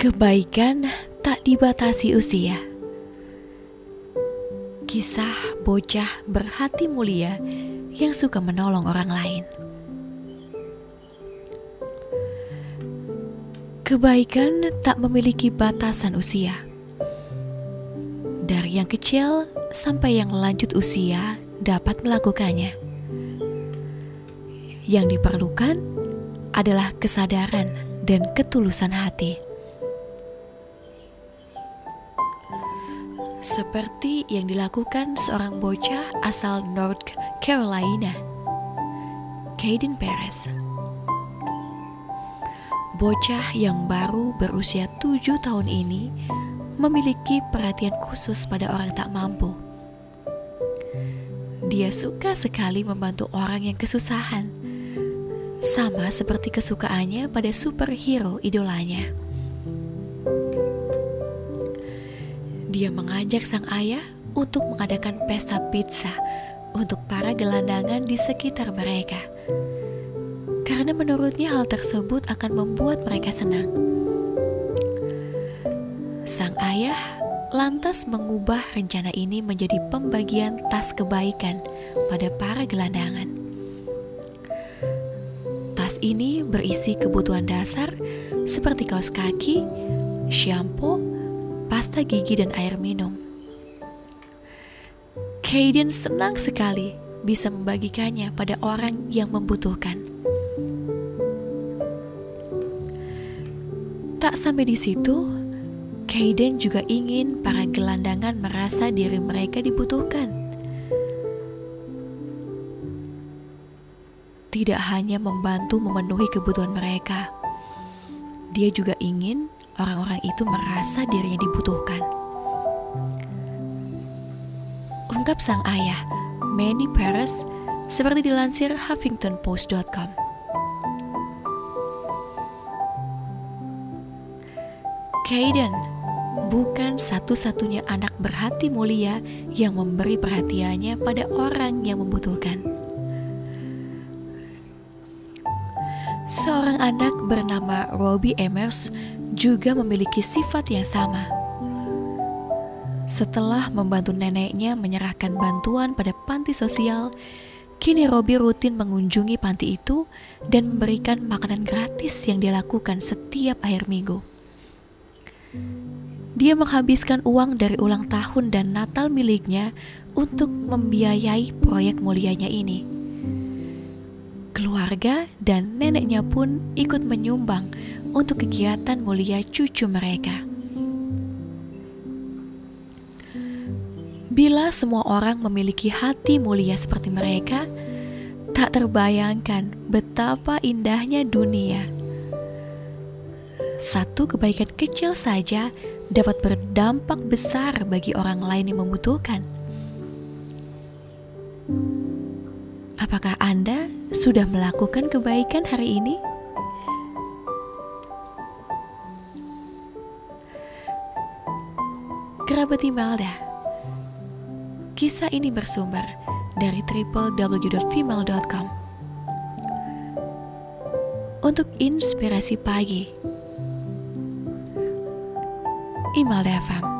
Kebaikan tak dibatasi usia. Kisah bocah berhati mulia yang suka menolong orang lain. Kebaikan tak memiliki batasan usia. Dari yang kecil sampai yang lanjut usia dapat melakukannya. Yang diperlukan adalah kesadaran dan ketulusan hati. Seperti yang dilakukan seorang bocah asal North Carolina, Caden Perez. Bocah yang baru berusia tujuh tahun ini memiliki perhatian khusus pada orang tak mampu. Dia suka sekali membantu orang yang kesusahan, sama seperti kesukaannya pada superhero idolanya. Dia mengajak sang ayah untuk mengadakan pesta pizza untuk para gelandangan di sekitar mereka. Karena menurutnya hal tersebut akan membuat mereka senang. Sang ayah lantas mengubah rencana ini menjadi pembagian tas kebaikan pada para gelandangan. Tas ini berisi kebutuhan dasar seperti kaos kaki, shampoo, pasta gigi dan air minum. Kaiden senang sekali bisa membagikannya pada orang yang membutuhkan. Tak sampai di situ, Kaiden juga ingin para gelandangan merasa diri mereka dibutuhkan. Tidak hanya membantu memenuhi kebutuhan mereka, dia juga ingin orang-orang itu merasa dirinya dibutuhkan. Ungkap sang ayah, Manny Paris, seperti dilansir HuffingtonPost.com. Kaiden bukan satu-satunya anak berhati mulia yang memberi perhatiannya pada orang yang membutuhkan. Seorang anak bernama Robbie Emers juga memiliki sifat yang sama. Setelah membantu neneknya menyerahkan bantuan pada panti sosial, kini Robi rutin mengunjungi panti itu dan memberikan makanan gratis yang dilakukan setiap akhir minggu. Dia menghabiskan uang dari ulang tahun dan Natal miliknya untuk membiayai proyek mulianya ini. Keluarga dan neneknya pun ikut menyumbang untuk kegiatan mulia cucu mereka. Bila semua orang memiliki hati mulia seperti mereka, tak terbayangkan betapa indahnya dunia. Satu kebaikan kecil saja dapat berdampak besar bagi orang lain yang membutuhkan. Apakah Anda sudah melakukan kebaikan hari ini? Kerabat Imelda Kisah ini bersumber dari www.female.com Untuk inspirasi pagi Imelda FM